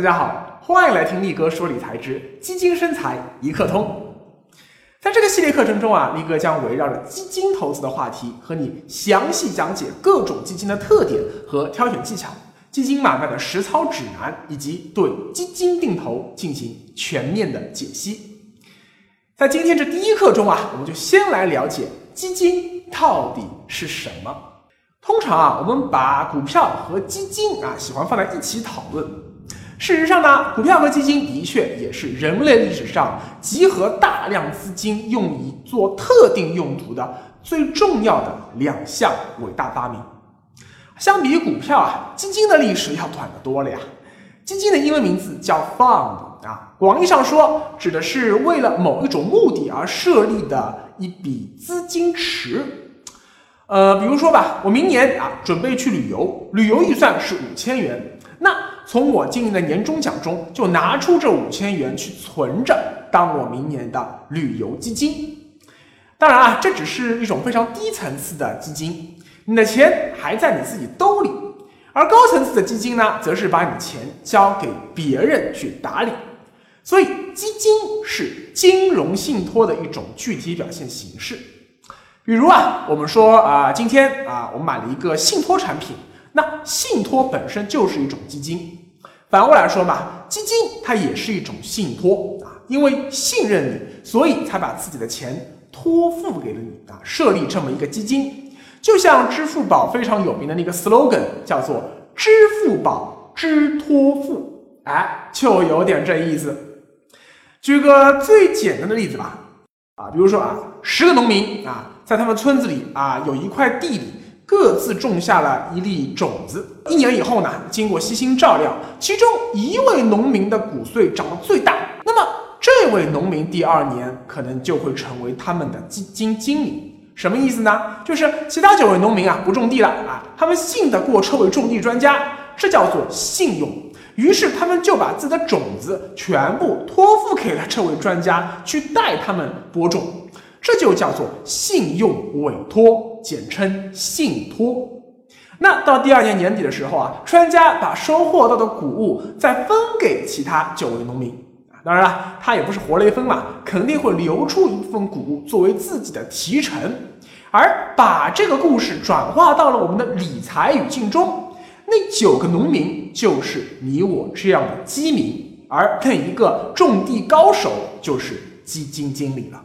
大家好，欢迎来听力哥说理财之基金生财一课通。在这个系列课程中啊，力哥将围绕着基金投资的话题，和你详细讲解各种基金的特点和挑选技巧、基金买卖的实操指南，以及对基金定投进行全面的解析。在今天这第一课中啊，我们就先来了解基金到底是什么。通常啊，我们把股票和基金啊喜欢放在一起讨论。事实上呢，股票和基金的确也是人类历史上集合大量资金用以做特定用途的最重要的两项伟大发明。相比于股票啊，基金的历史要短得多了呀。基金的英文名字叫 fund 啊，广义上说指的是为了某一种目的而设立的一笔资金池。呃，比如说吧，我明年啊准备去旅游，旅游预算是五千元，那。从我经营的年终奖中就拿出这五千元去存着，当我明年的旅游基金。当然啊，这只是一种非常低层次的基金，你的钱还在你自己兜里。而高层次的基金呢，则是把你钱交给别人去打理。所以，基金是金融信托的一种具体表现形式。比如啊，我们说啊，今天啊，我买了一个信托产品，那信托本身就是一种基金。反过来说嘛，基金它也是一种信托啊，因为信任你，所以才把自己的钱托付给了你啊，设立这么一个基金，就像支付宝非常有名的那个 slogan 叫做“支付宝支托付”，哎，就有点这意思。举个最简单的例子吧，啊，比如说啊，十个农民啊，在他们村子里啊，有一块地里。各自种下了一粒种子，一年以后呢，经过悉心照料，其中一位农民的谷穗长得最大，那么这位农民第二年可能就会成为他们的基金经理。什么意思呢？就是其他九位农民啊不种地了啊，他们信得过这位种地专家，这叫做信用。于是他们就把自己的种子全部托付给了这位专家，去带他们播种。这就叫做信用委托，简称信托。那到第二年年底的时候啊，专家把收获到的谷物再分给其他九位农民。当然了，他也不是活雷锋嘛，肯定会留出一部分谷物作为自己的提成。而把这个故事转化到了我们的理财语境中，那九个农民就是你我这样的基民，而那一个种地高手就是基金经理了。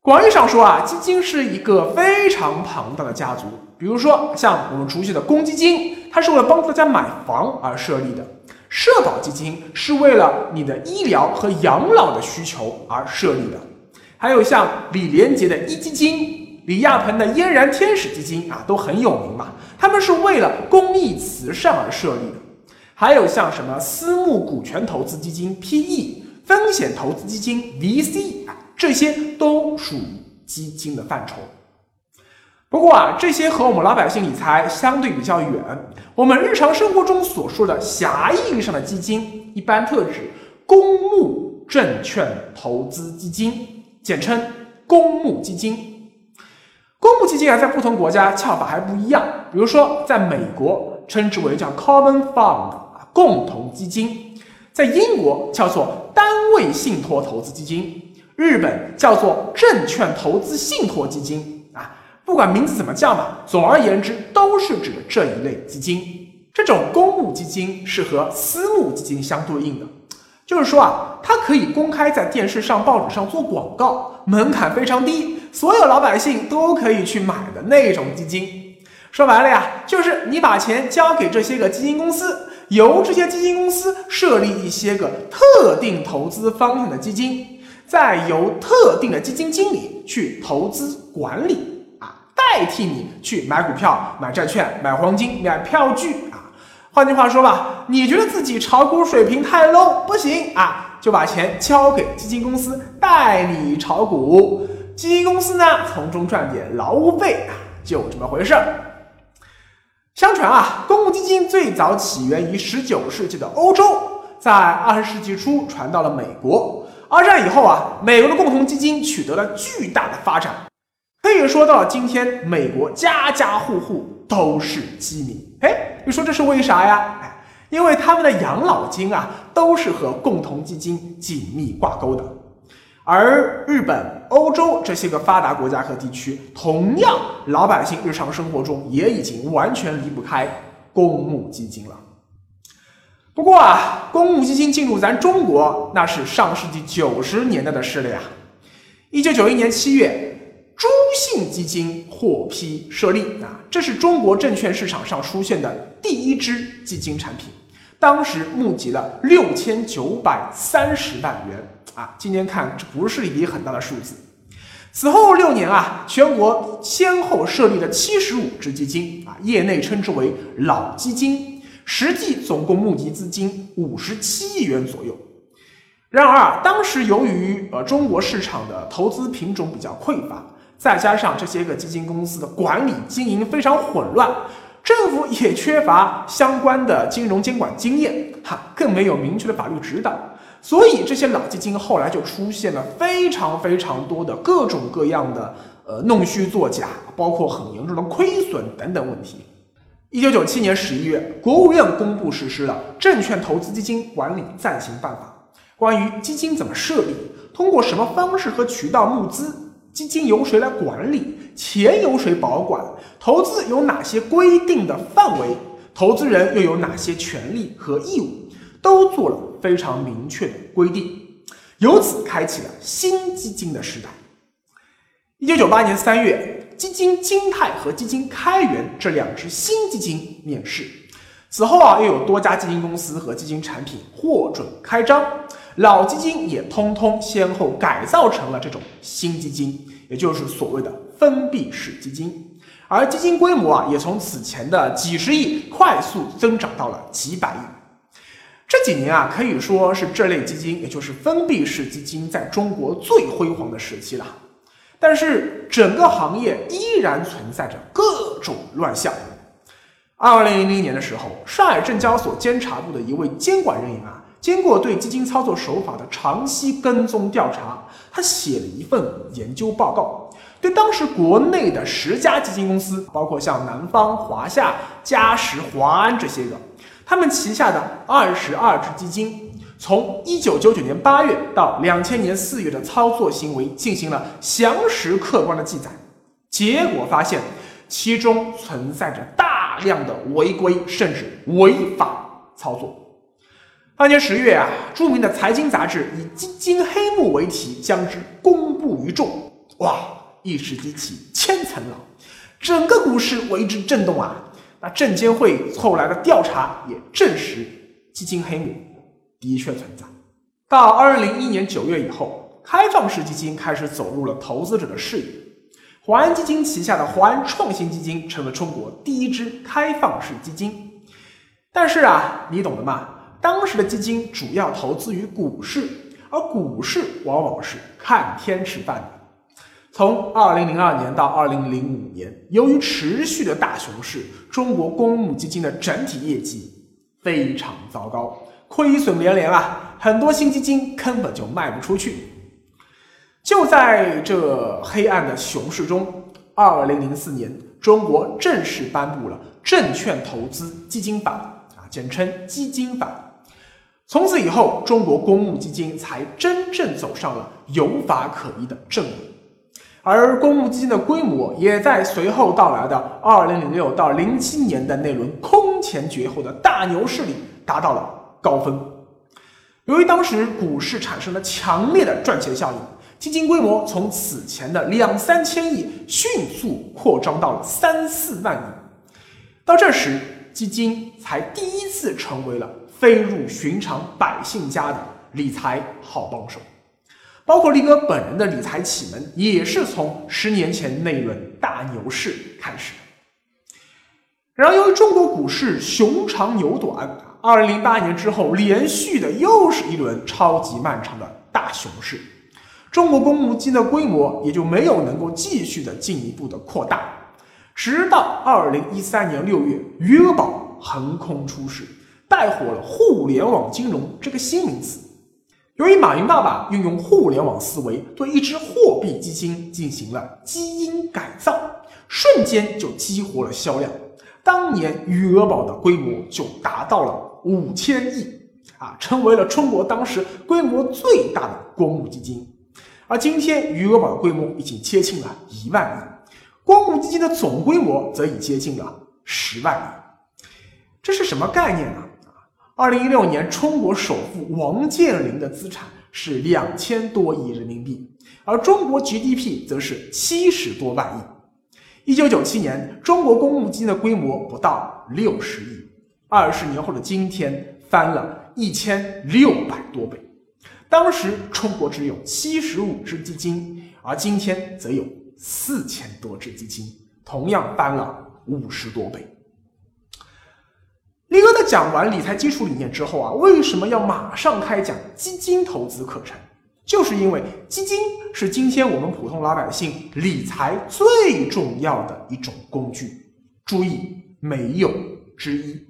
广义上说啊，基金是一个非常庞大的家族。比如说，像我们熟悉的公积金，它是为了帮大家买房而设立的；社保基金是为了你的医疗和养老的需求而设立的；还有像李连杰的壹基金、李亚鹏的嫣然天使基金啊，都很有名嘛。他们是为了公益慈善而设立的；还有像什么私募股权投资基金 （PE）、风险投资基金 （VC）。这些都属于基金的范畴。不过啊，这些和我们老百姓理财相对比较远。我们日常生活中所说的狭义意义上的基金，一般特指公募证券投资基金，简称公募基金。公募基金啊，在不同国家叫法还不一样。比如说，在美国称之为叫 Common Fund 共同基金；在英国叫做单位信托投资基金。日本叫做证券投资信托基金啊，不管名字怎么叫嘛，总而言之都是指这一类基金。这种公募基金是和私募基金相对应的，就是说啊，它可以公开在电视上、报纸上做广告，门槛非常低，所有老百姓都可以去买的那种基金。说白了呀，就是你把钱交给这些个基金公司，由这些基金公司设立一些个特定投资方向的基金。再由特定的基金经理去投资管理啊，代替你去买股票、买债券、买黄金、买票据啊。换句话说吧，你觉得自己炒股水平太 low 不行啊，就把钱交给基金公司代你炒股，基金公司呢从中赚点劳务费啊，就这么回事儿。相传啊，公募基金最早起源于十九世纪的欧洲，在二十世纪初传到了美国。二战以后啊，美国的共同基金取得了巨大的发展，可以说到了今天，美国家家户户都是基民。哎，你说这是为啥呀？哎，因为他们的养老金啊都是和共同基金紧密挂钩的。而日本、欧洲这些个发达国家和地区，同样老百姓日常生活中也已经完全离不开公募基金了。不过啊，公募基金进入咱中国，那是上世纪九十年代的事了呀。一九九一年七月，朱姓基金获批设立啊，这是中国证券市场上出现的第一支基金产品，当时募集了六千九百三十万元。啊，今天看这不是一笔很大的数字。此后六年啊，全国先后设立了七十五只基金啊，业内称之为老基金，实际总共募集资金五十七亿元左右。然而啊，当时由于呃中国市场的投资品种比较匮乏，再加上这些个基金公司的管理经营非常混乱，政府也缺乏相关的金融监管经验，哈，更没有明确的法律指导。所以这些老基金后来就出现了非常非常多的各种各样的呃弄虚作假，包括很严重的亏损等等问题。一九九七年十一月，国务院公布实施了《证券投资基金管理暂行办法》，关于基金怎么设立、通过什么方式和渠道募资、基金由谁来管理、钱由谁保管、投资有哪些规定的范围、投资人又有哪些权利和义务，都做了。非常明确的规定，由此开启了新基金的时代。一九九八年三月，基金金泰和基金开源这两只新基金面世。此后啊，又有多家基金公司和基金产品获准开张，老基金也通通先后改造成了这种新基金，也就是所谓的封闭式基金。而基金规模啊，也从此前的几十亿快速增长到了几百亿。这几年啊，可以说是这类基金，也就是封闭式基金，在中国最辉煌的时期了。但是，整个行业依然存在着各种乱象。二零零零年的时候，上海证交所监察部的一位监管人员啊，经过对基金操作手法的长期跟踪调查，他写了一份研究报告，对当时国内的十家基金公司，包括像南方、华夏、嘉实、华安这些个。他们旗下的二十二只基金，从一九九九年八月到两千年四月的操作行为进行了详实客观的记载，结果发现其中存在着大量的违规甚至违法操作。当年十月啊，著名的财经杂志以“基金黑幕”为题将之公布于众，哇，一时激起千层浪，整个股市为之震动啊。那证监会后来的调查也证实，基金黑幕的确存在。到二零零一年九月以后，开放式基金开始走入了投资者的视野。华安基金旗下的华安创新基金成了中国第一支开放式基金。但是啊，你懂的嘛？当时的基金主要投资于股市，而股市往往是看天吃饭的。从二零零二年到二零零五年，由于持续的大熊市，中国公募基金的整体业绩非常糟糕，亏损连连啊！很多新基金根本就卖不出去。就在这黑暗的熊市中，二零零四年，中国正式颁布了《证券投资基金法》，啊，简称“基金法”。从此以后，中国公募基金才真正走上了有法可依的正轨。而公募基金的规模也在随后到来的二零零六到零七年的那轮空前绝后的大牛市里达到了高峰。由于当时股市产生了强烈的赚钱效应，基金规模从此前的两三千亿迅速扩张到了三四万亿。到这时，基金才第一次成为了飞入寻常百姓家的理财好帮手。包括力哥本人的理财启蒙，也是从十年前那轮大牛市开始的。然而，由于中国股市熊长牛短，二零零八年之后连续的又是一轮超级漫长的大熊市，中国公募基金的规模也就没有能够继续的进一步的扩大。直到二零一三年六月，余额宝横空出世，带火了互联网金融这个新名词。由于马云爸爸运用互联网思维，对一只货币基金进行了基因改造，瞬间就激活了销量。当年余额宝的规模就达到了五千亿啊，成为了中国当时规模最大的公募基金。而今天余额宝的规模已经接近了一万亿，公募基金的总规模则已接近了十万亿。这是什么概念呢？二零一六年，中国首富王健林的资产是两千多亿人民币，而中国 GDP 则是七十多万亿。一九九七年，中国公募基金的规模不到六十亿，二十年后的今天翻了一千六百多倍。当时中国只有七十五只基金，而今天则有四千多只基金，同样翻了五十多倍。力哥在讲完理财基础理念之后啊，为什么要马上开讲基金投资课程？就是因为基金是今天我们普通老百姓理财最重要的一种工具，注意没有之一。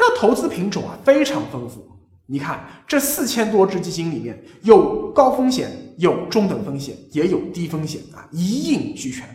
它的投资品种啊非常丰富。你看，这四千多只基金里面有高风险，有中等风险，也有低风险啊，一应俱全。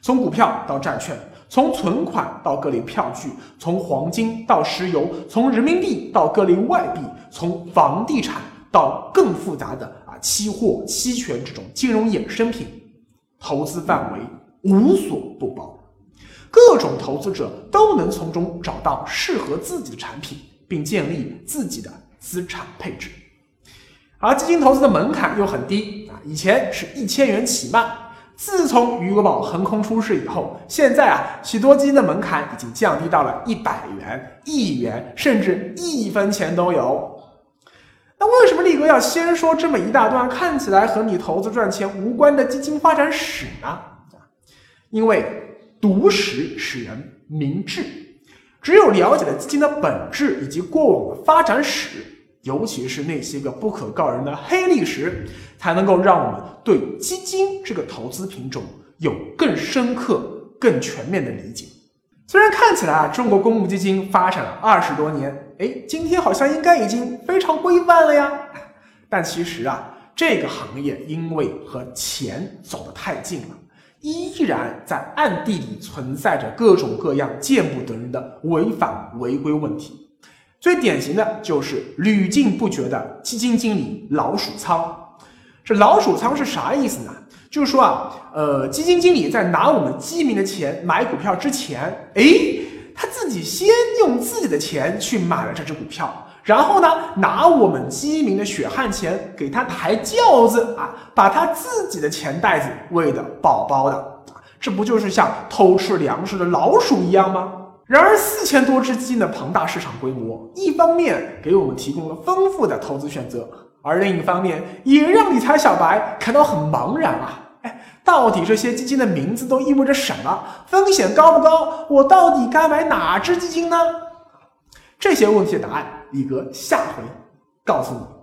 从股票到债券，从存款到各类票据，从黄金到石油，从人民币到各类外币，从房地产到更复杂的啊期货、期权这种金融衍生品，投资范围无所不包，各种投资者都能从中找到适合自己的产品，并建立自己的。资产配置，而基金投资的门槛又很低啊，以前是一千元起卖，自从余额宝横空出世以后，现在啊，许多基金的门槛已经降低到了一百元、一元，甚至一分钱都有。那为什么力哥要先说这么一大段看起来和你投资赚钱无关的基金发展史呢？因为读史使人明智，只有了解了基金的本质以及过往的发展史。尤其是那些个不可告人的黑历史，才能够让我们对基金这个投资品种有更深刻、更全面的理解。虽然看起来啊，中国公募基金发展了二十多年，哎，今天好像应该已经非常规范了呀。但其实啊，这个行业因为和钱走得太近了，依然在暗地里存在着各种各样见不得人的违法违规问题。最典型的就是屡禁不绝的基金经理老鼠仓。这老鼠仓是啥意思呢？就是说啊，呃，基金经理在拿我们基民的钱买股票之前，哎，他自己先用自己的钱去买了这只股票，然后呢，拿我们基民的血汗钱给他抬轿子啊，把他自己的钱袋子喂得饱饱的，这不就是像偷吃粮食的老鼠一样吗？然而，四千多只基金的庞大市场规模，一方面给我们提供了丰富的投资选择，而另一方面也让理财小白感到很茫然啊！哎，到底这些基金的名字都意味着什么？风险高不高？我到底该买哪只基金呢？这些问题的答案，李哥下回告诉你。